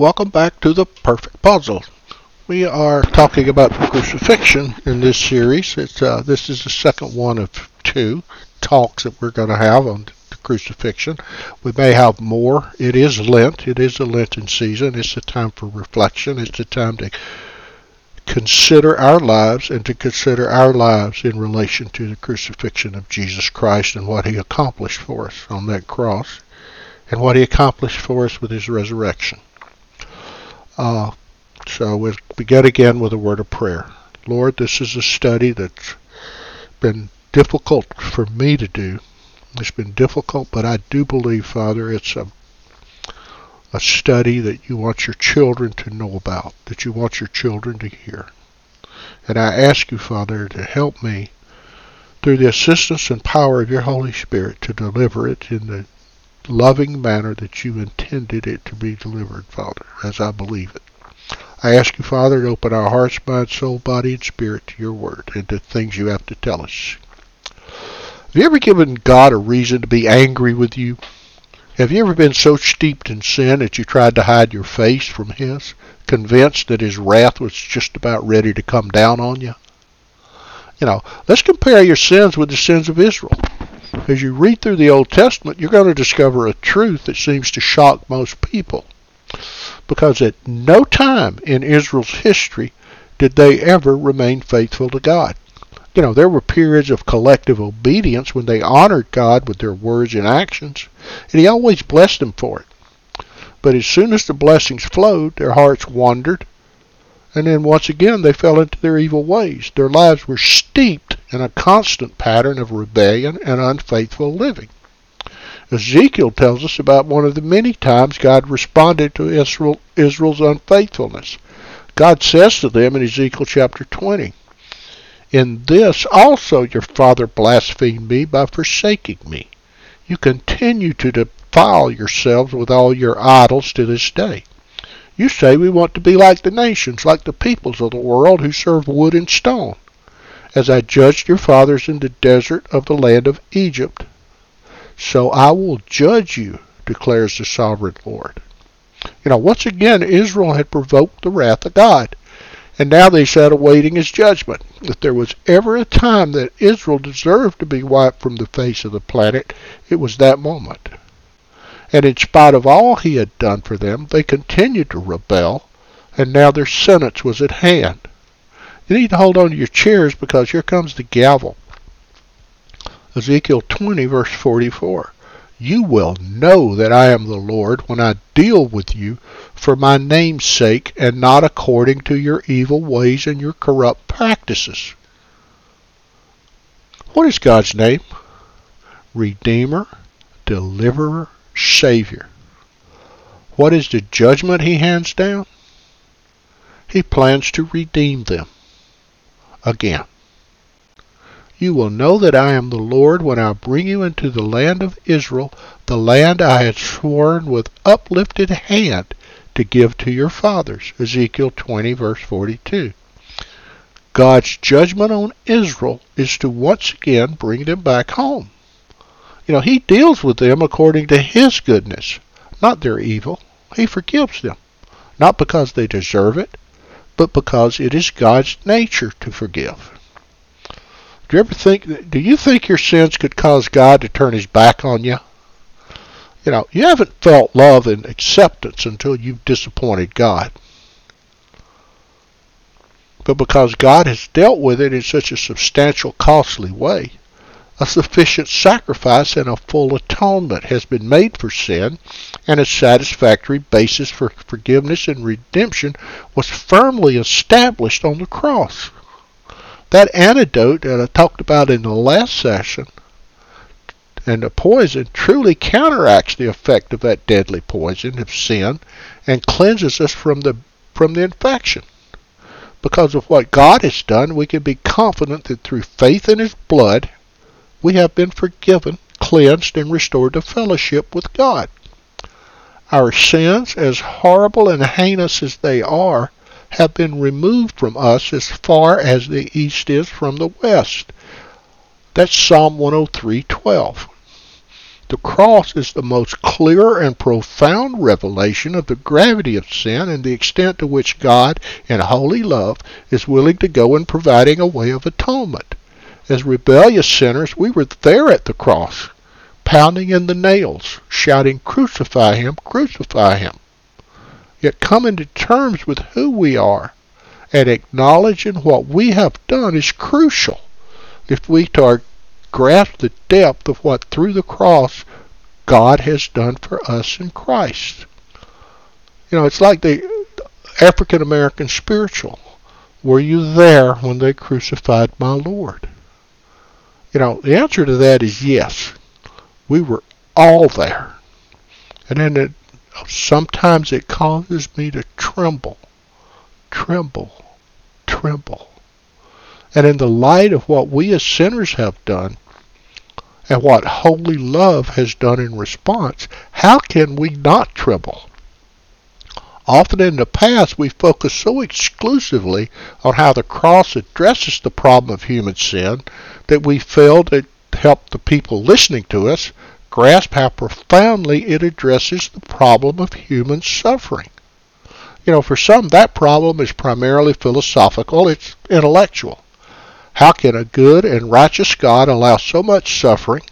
Welcome back to the Perfect Puzzle. We are talking about crucifixion in this series. It's uh, this is the second one of two talks that we're going to have on the crucifixion. We may have more. It is Lent. It is a Lenten season. It's a time for reflection. It's a time to consider our lives and to consider our lives in relation to the crucifixion of Jesus Christ and what he accomplished for us on that cross and what he accomplished for us with his resurrection. Uh, so we'll begin again with a word of prayer. Lord, this is a study that's been difficult for me to do. It's been difficult, but I do believe, Father, it's a a study that you want your children to know about, that you want your children to hear. And I ask you, Father, to help me through the assistance and power of your Holy Spirit to deliver it in the loving manner that you intended it to be delivered, Father, as I believe it. I ask you, Father, to open our hearts, mind, soul, body, and spirit to your word and to things you have to tell us. Have you ever given God a reason to be angry with you? Have you ever been so steeped in sin that you tried to hide your face from His, convinced that His wrath was just about ready to come down on you? You know, let's compare your sins with the sins of Israel. As you read through the Old Testament, you're going to discover a truth that seems to shock most people because at no time in Israel's history did they ever remain faithful to God. You know, there were periods of collective obedience when they honored God with their words and actions, and He always blessed them for it. But as soon as the blessings flowed, their hearts wandered, and then once again they fell into their evil ways. Their lives were steeped in a constant pattern of rebellion and unfaithful living. Ezekiel tells us about one of the many times God responded to Israel, Israel's unfaithfulness. God says to them in Ezekiel chapter 20, In this also your father blasphemed me by forsaking me. You continue to defile yourselves with all your idols to this day. You say we want to be like the nations, like the peoples of the world who serve wood and stone. As I judged your fathers in the desert of the land of Egypt, so I will judge you, declares the sovereign Lord. You know, once again, Israel had provoked the wrath of God, and now they sat awaiting his judgment. If there was ever a time that Israel deserved to be wiped from the face of the planet, it was that moment. And in spite of all he had done for them, they continued to rebel, and now their sentence was at hand. You need to hold on to your chairs because here comes the gavel. Ezekiel 20, verse 44. You will know that I am the Lord when I deal with you for my name's sake and not according to your evil ways and your corrupt practices. What is God's name? Redeemer, Deliverer, Savior. What is the judgment he hands down? He plans to redeem them again. You will know that I am the Lord when I bring you into the land of Israel, the land I had sworn with uplifted hand to give to your fathers. Ezekiel 20, verse 42. God's judgment on Israel is to once again bring them back home. You know, He deals with them according to His goodness, not their evil. He forgives them, not because they deserve it, but because it is God's nature to forgive. Do you ever think? Do you think your sins could cause God to turn His back on you? You know, you haven't felt love and acceptance until you've disappointed God. But because God has dealt with it in such a substantial, costly way, a sufficient sacrifice and a full atonement has been made for sin, and a satisfactory basis for forgiveness and redemption was firmly established on the cross. That antidote that I talked about in the last session and the poison truly counteracts the effect of that deadly poison of sin and cleanses us from the from the infection. Because of what God has done, we can be confident that through faith in his blood, we have been forgiven, cleansed, and restored to fellowship with God. Our sins, as horrible and heinous as they are, have been removed from us as far as the east is from the west. That's Psalm 103:12. The cross is the most clear and profound revelation of the gravity of sin and the extent to which God, in holy love, is willing to go in providing a way of atonement. As rebellious sinners, we were there at the cross, pounding in the nails, shouting, Crucify him, crucify him. Yet coming to terms with who we are and acknowledging what we have done is crucial if we are grasp the depth of what through the cross God has done for us in Christ. You know, it's like the African American spiritual. Were you there when they crucified my Lord? You know, the answer to that is yes. We were all there. And then it, sometimes it causes me to tremble, tremble, tremble. And in the light of what we as sinners have done, and what holy love has done in response, how can we not tremble? Often in the past, we focus so exclusively on how the cross addresses the problem of human sin that we fail to help the people listening to us grasp how profoundly it addresses the problem of human suffering. You know, for some, that problem is primarily philosophical, it's intellectual. How can a good and righteous God allow so much suffering,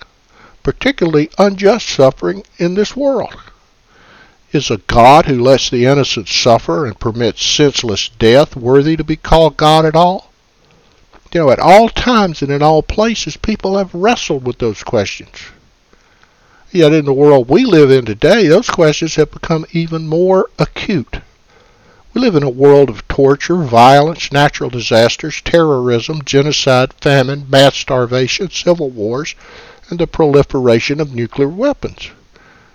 particularly unjust suffering, in this world? Is a God who lets the innocent suffer and permits senseless death worthy to be called God at all? You know, at all times and in all places, people have wrestled with those questions. Yet in the world we live in today, those questions have become even more acute. We live in a world of torture, violence, natural disasters, terrorism, genocide, famine, mass starvation, civil wars, and the proliferation of nuclear weapons.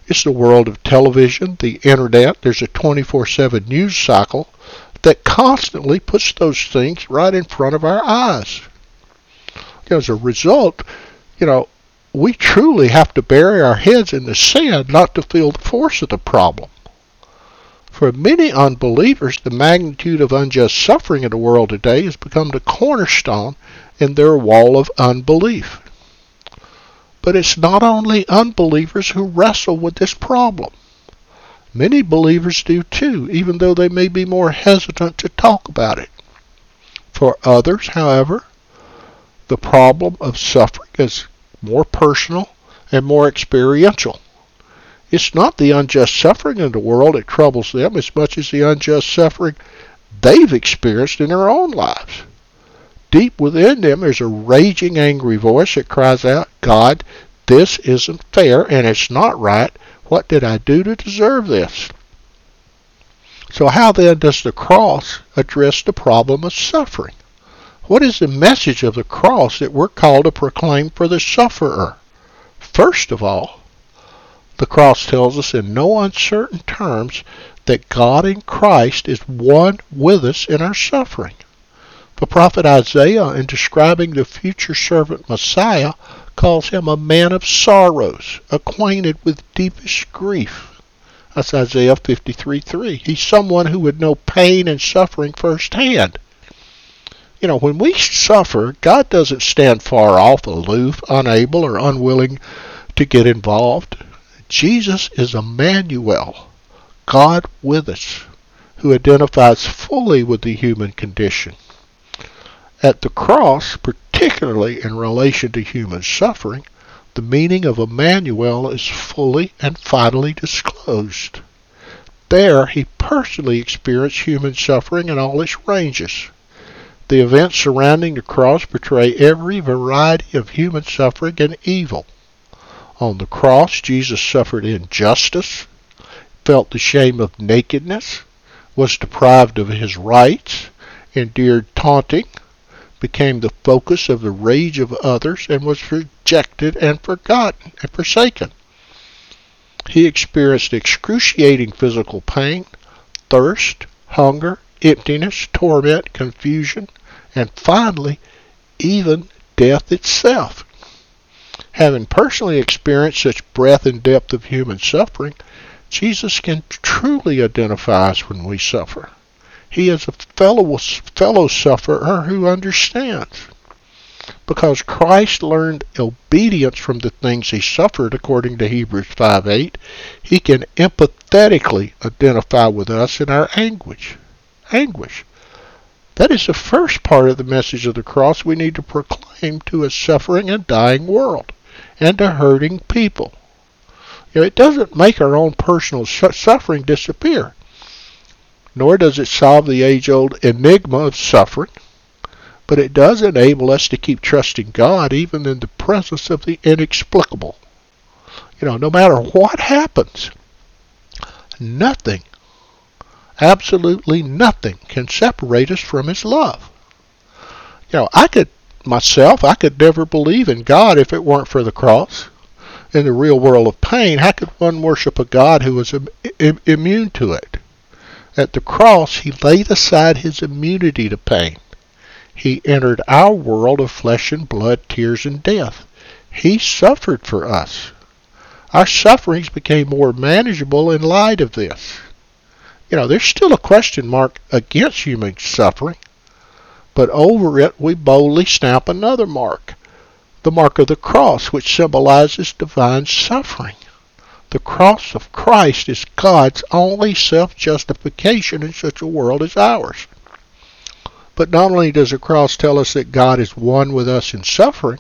It's the world of television, the internet. There's a 24 7 news cycle that constantly puts those things right in front of our eyes. As a result, you know, we truly have to bury our heads in the sand not to feel the force of the problem. For many unbelievers, the magnitude of unjust suffering in the world today has become the cornerstone in their wall of unbelief. But it's not only unbelievers who wrestle with this problem. Many believers do too, even though they may be more hesitant to talk about it. For others, however, the problem of suffering is more personal and more experiential. It's not the unjust suffering in the world that troubles them as much as the unjust suffering they've experienced in their own lives. Deep within them there's a raging, angry voice that cries out, God, this isn't fair and it's not right. What did I do to deserve this? So, how then does the cross address the problem of suffering? What is the message of the cross that we're called to proclaim for the sufferer? First of all, the cross tells us in no uncertain terms that God in Christ is one with us in our suffering. The prophet Isaiah, in describing the future servant Messiah, calls him a man of sorrows, acquainted with deepest grief. That's Isaiah 53:3. He's someone who would know pain and suffering firsthand. You know, when we suffer, God doesn't stand far off, aloof, unable, or unwilling to get involved. Jesus is Emmanuel, God with us, who identifies fully with the human condition. At the cross, particularly in relation to human suffering, the meaning of Emmanuel is fully and finally disclosed. There, he personally experienced human suffering in all its ranges. The events surrounding the cross portray every variety of human suffering and evil. On the cross, Jesus suffered injustice, felt the shame of nakedness, was deprived of his rights, endured taunting, became the focus of the rage of others, and was rejected and forgotten and forsaken. He experienced excruciating physical pain, thirst, hunger, emptiness, torment, confusion, and finally, even death itself. Having personally experienced such breadth and depth of human suffering, Jesus can truly identify us when we suffer. He is a fellow, fellow sufferer who understands. Because Christ learned obedience from the things he suffered, according to Hebrews 5 8, he can empathetically identify with us in our anguish. Anguish. That is the first part of the message of the cross we need to proclaim to a suffering and dying world and to hurting people. You know, it doesn't make our own personal suffering disappear, nor does it solve the age old enigma of suffering but it does enable us to keep trusting God even in the presence of the inexplicable. You know, no matter what happens, nothing, absolutely nothing, can separate us from His love. You know, I could, myself, I could never believe in God if it weren't for the cross. In the real world of pain, how could one worship a God who was Im- Im- immune to it? At the cross, He laid aside His immunity to pain he entered our world of flesh and blood, tears and death. He suffered for us. Our sufferings became more manageable in light of this. You know, there's still a question mark against human suffering, but over it we boldly stamp another mark, the mark of the cross, which symbolizes divine suffering. The cross of Christ is God's only self justification in such a world as ours. But not only does the cross tell us that God is one with us in suffering,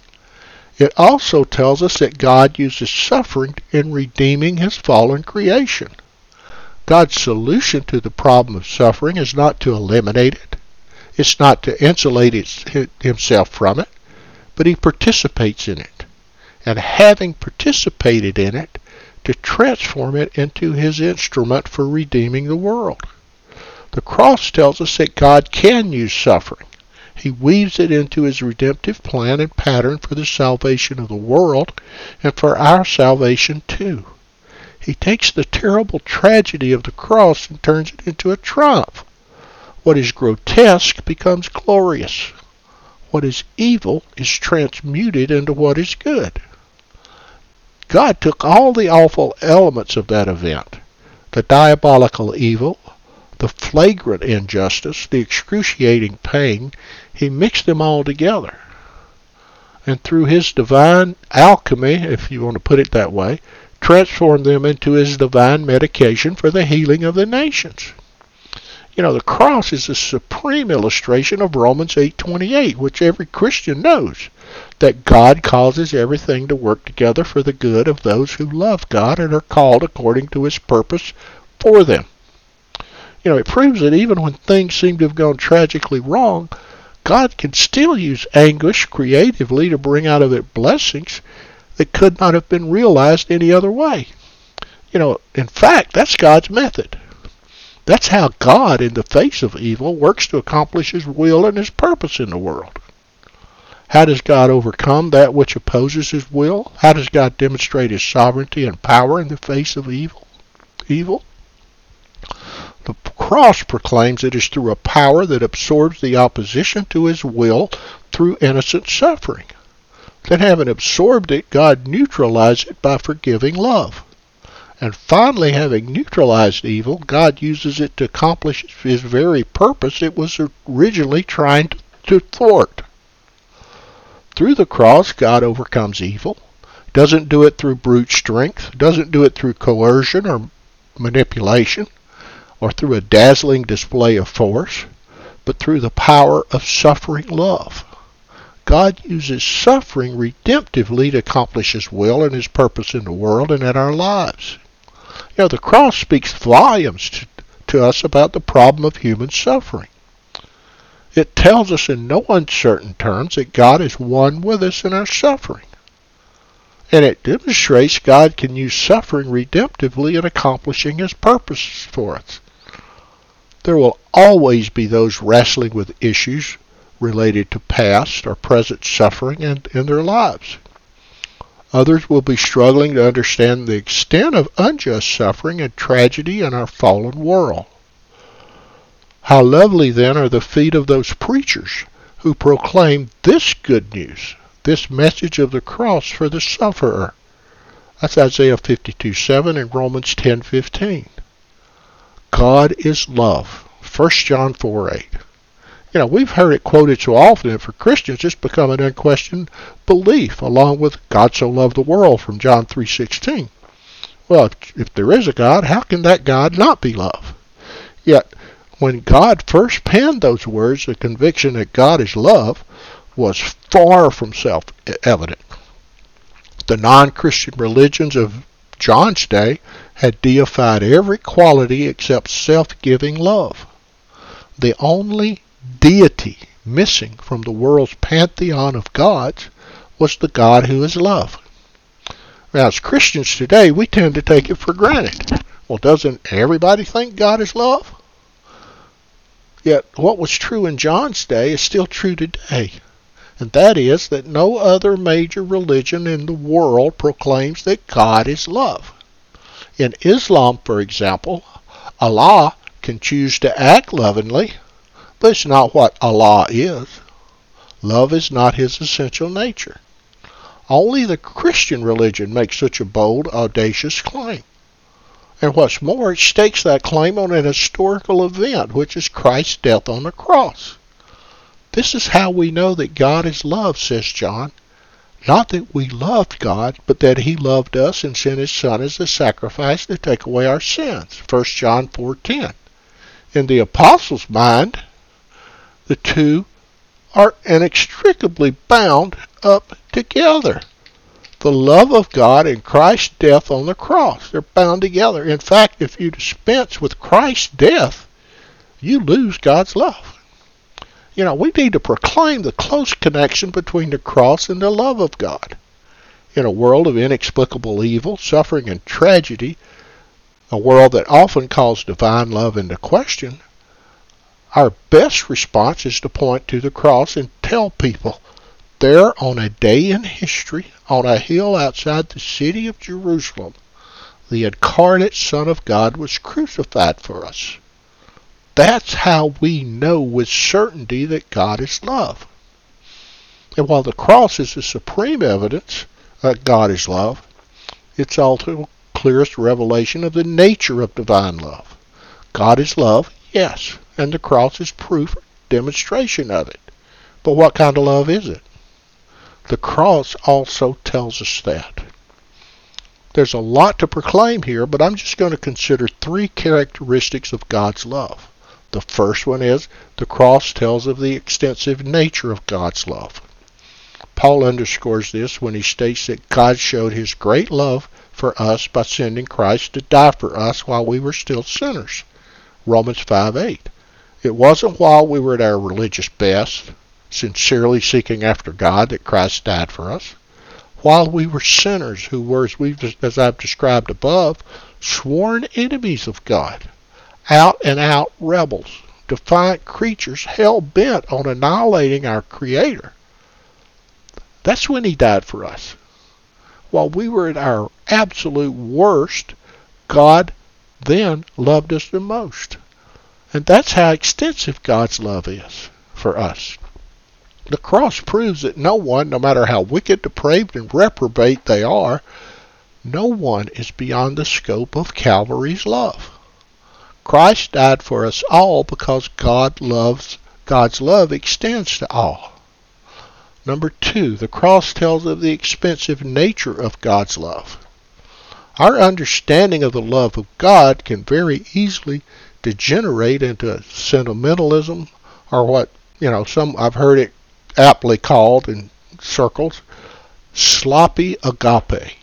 it also tells us that God uses suffering in redeeming his fallen creation. God's solution to the problem of suffering is not to eliminate it. It's not to insulate himself from it, but he participates in it. And having participated in it, to transform it into his instrument for redeeming the world. The cross tells us that God can use suffering. He weaves it into his redemptive plan and pattern for the salvation of the world and for our salvation too. He takes the terrible tragedy of the cross and turns it into a triumph. What is grotesque becomes glorious. What is evil is transmuted into what is good. God took all the awful elements of that event the diabolical evil, the flagrant injustice, the excruciating pain, he mixed them all together. And through his divine alchemy, if you want to put it that way, transformed them into his divine medication for the healing of the nations. You know, the cross is a supreme illustration of Romans 8:28, which every Christian knows, that God causes everything to work together for the good of those who love God and are called according to his purpose for them you know, it proves that even when things seem to have gone tragically wrong, God can still use anguish creatively to bring out of it blessings that could not have been realized any other way. You know, in fact, that's God's method. That's how God, in the face of evil, works to accomplish His will and His purpose in the world. How does God overcome that which opposes His will? How does God demonstrate His sovereignty and power in the face of evil? Evil? The cross proclaims it is through a power that absorbs the opposition to his will through innocent suffering. Then, having absorbed it, God neutralizes it by forgiving love. And finally, having neutralized evil, God uses it to accomplish his very purpose it was originally trying to thwart. Through the cross, God overcomes evil. Doesn't do it through brute strength, doesn't do it through coercion or manipulation or through a dazzling display of force, but through the power of suffering love. God uses suffering redemptively to accomplish His will and His purpose in the world and in our lives. You know, the cross speaks volumes to, to us about the problem of human suffering. It tells us in no uncertain terms that God is one with us in our suffering. And it demonstrates God can use suffering redemptively in accomplishing His purposes for us. There will always be those wrestling with issues related to past or present suffering in, in their lives. Others will be struggling to understand the extent of unjust suffering and tragedy in our fallen world. How lovely then are the feet of those preachers who proclaim this good news, this message of the cross for the sufferer. That's Isaiah 52:7 and Romans 10:15. God is love. 1 John 4 8. You know, we've heard it quoted so often, and for Christians, it's become an unquestioned belief, along with God so loved the world from John 3.16. Well, if, if there is a God, how can that God not be love? Yet, when God first penned those words, the conviction that God is love was far from self-evident. The non-Christian religions of John's day had deified every quality except self-giving love. The only deity missing from the world's pantheon of gods was the God who is love. Now, as Christians today, we tend to take it for granted. Well, doesn't everybody think God is love? Yet, what was true in John's day is still true today. And that is that no other major religion in the world proclaims that God is love. In Islam, for example, Allah can choose to act lovingly, it's not what Allah is. Love is not his essential nature. Only the Christian religion makes such a bold, audacious claim. And what's more, it stakes that claim on an historical event, which is Christ's death on the cross. This is how we know that God is love, says John. Not that we loved God, but that he loved us and sent his Son as a sacrifice to take away our sins. 1 John 4.10. In the apostles' mind, the two are inextricably bound up together. The love of God and Christ's death on the cross. They're bound together. In fact, if you dispense with Christ's death, you lose God's love. You know, we need to proclaim the close connection between the cross and the love of God. In a world of inexplicable evil, suffering, and tragedy, a world that often calls divine love into question, our best response is to point to the cross and tell people there on a day in history, on a hill outside the city of Jerusalem, the incarnate Son of God was crucified for us. That's how we know with certainty that God is love. And while the cross is the supreme evidence that God is love, it's also the clearest revelation of the nature of divine love. God is love, yes, and the cross is proof, demonstration of it. But what kind of love is it? The cross also tells us that. There's a lot to proclaim here, but I'm just going to consider three characteristics of God's love. The first one is the cross tells of the extensive nature of God's love. Paul underscores this when he states that God showed his great love for us by sending Christ to die for us while we were still sinners. Romans 5 8. It wasn't while we were at our religious best, sincerely seeking after God, that Christ died for us. While we were sinners who were, as, we've, as I've described above, sworn enemies of God, out and out rebels, defiant creatures hell bent on annihilating our Creator. That's when He died for us. While we were at our absolute worst, God then loved us the most. And that's how extensive God's love is for us. The cross proves that no one, no matter how wicked, depraved, and reprobate they are, no one is beyond the scope of Calvary's love. Christ died for us all because God loves God's love extends to all. Number two, the cross tells of the expensive nature of God's love. Our understanding of the love of God can very easily degenerate into sentimentalism or what you know some I've heard it aptly called in circles sloppy agape.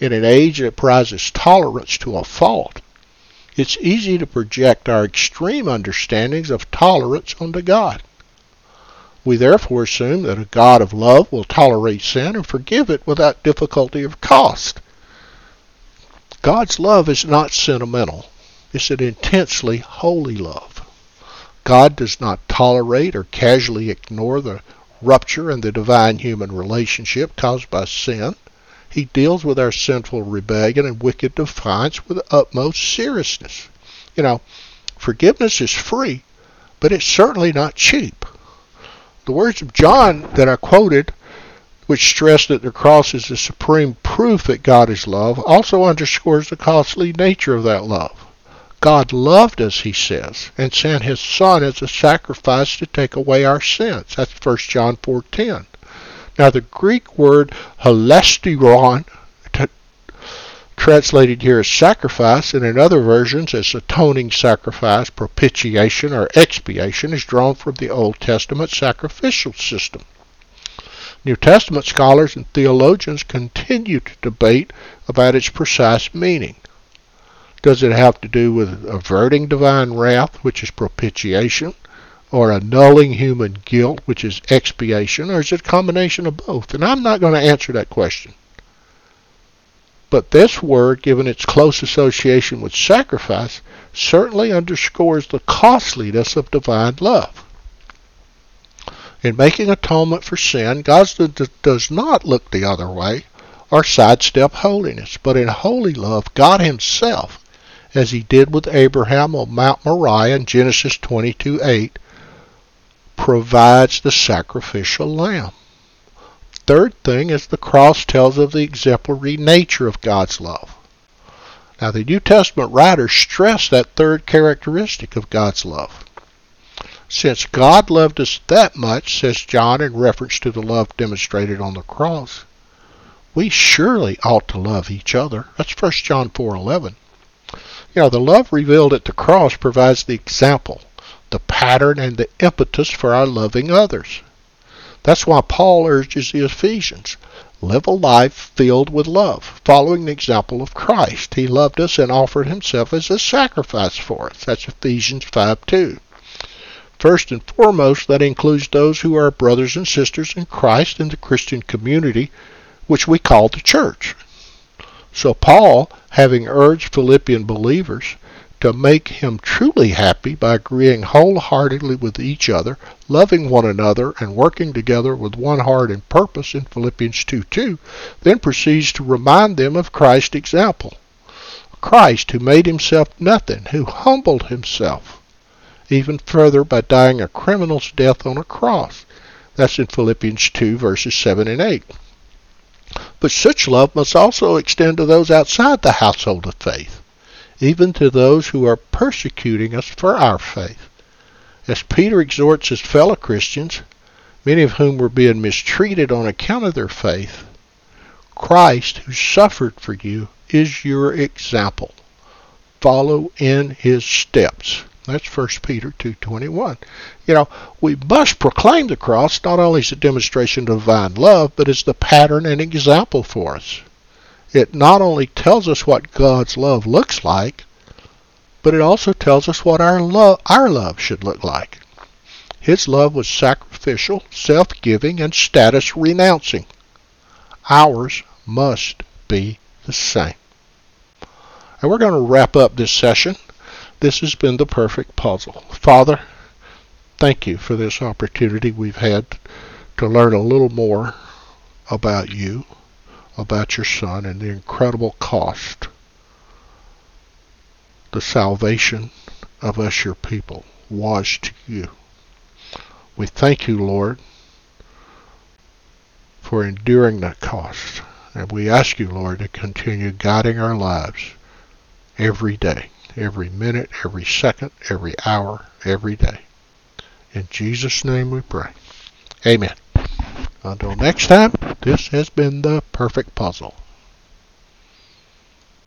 In an age that prizes tolerance to a fault, it's easy to project our extreme understandings of tolerance onto God. We therefore assume that a God of love will tolerate sin and forgive it without difficulty or cost. God's love is not sentimental. It's an intensely holy love. God does not tolerate or casually ignore the rupture in the divine human relationship caused by sin. He deals with our sinful rebellion and wicked defiance with the utmost seriousness. You know, forgiveness is free, but it's certainly not cheap. The words of John that I quoted, which stress that the cross is the supreme proof that God is love, also underscores the costly nature of that love. God loved us, he says, and sent his son as a sacrifice to take away our sins. That's 1 John 4:10. Now the Greek word hilasterion translated here as sacrifice, and in other versions as atoning sacrifice, propitiation, or expiation, is drawn from the Old Testament sacrificial system. New Testament scholars and theologians continue to debate about its precise meaning. Does it have to do with averting divine wrath, which is propitiation, or annulling human guilt, which is expiation, or is it a combination of both? And I'm not going to answer that question. But this word, given its close association with sacrifice, certainly underscores the costliness of divine love. In making atonement for sin, God does not look the other way or sidestep holiness, but in holy love, God Himself, as He did with Abraham on Mount Moriah in Genesis 22:8, provides the sacrificial lamb. Third thing is the cross tells of the exemplary nature of God's love. Now, the New Testament writers stress that third characteristic of God's love. Since God loved us that much, says John in reference to the love demonstrated on the cross, we surely ought to love each other. That's 1 John 4:11. You know, the love revealed at the cross provides the example, the pattern, and the impetus for our loving others. That's why Paul urges the Ephesians live a life filled with love, following the example of Christ. He loved us and offered himself as a sacrifice for us. That's Ephesians 5 2. First and foremost, that includes those who are brothers and sisters in Christ in the Christian community, which we call the church. So, Paul, having urged Philippian believers to make him truly happy by agreeing wholeheartedly with each other, loving one another, and working together with one heart and purpose in Philippians 2 2, then proceeds to remind them of Christ's example. Christ, who made himself nothing, who humbled himself, even further by dying a criminal's death on a cross. That's in Philippians 2, verses 7 and 8. But such love must also extend to those outside the household of faith even to those who are persecuting us for our faith. As Peter exhorts his fellow Christians, many of whom were being mistreated on account of their faith, Christ, who suffered for you, is your example. Follow in his steps. That's 1 Peter 2.21. You know, we must proclaim the cross not only as a demonstration of divine love, but as the pattern and example for us it not only tells us what God's love looks like, but it also tells us what our love, our love should look like. His love was sacrificial, self-giving, and status-renouncing. Ours must be the same. And we're going to wrap up this session. This has been the perfect puzzle. Father, thank you for this opportunity we've had to learn a little more about you about your Son and the incredible cost, the salvation of us, your people, was to you. We thank you, Lord, for enduring that cost. And we ask you, Lord, to continue guiding our lives every day, every minute, every second, every hour, every day. In Jesus' name we pray. Amen. Until next time, this has been the perfect puzzle.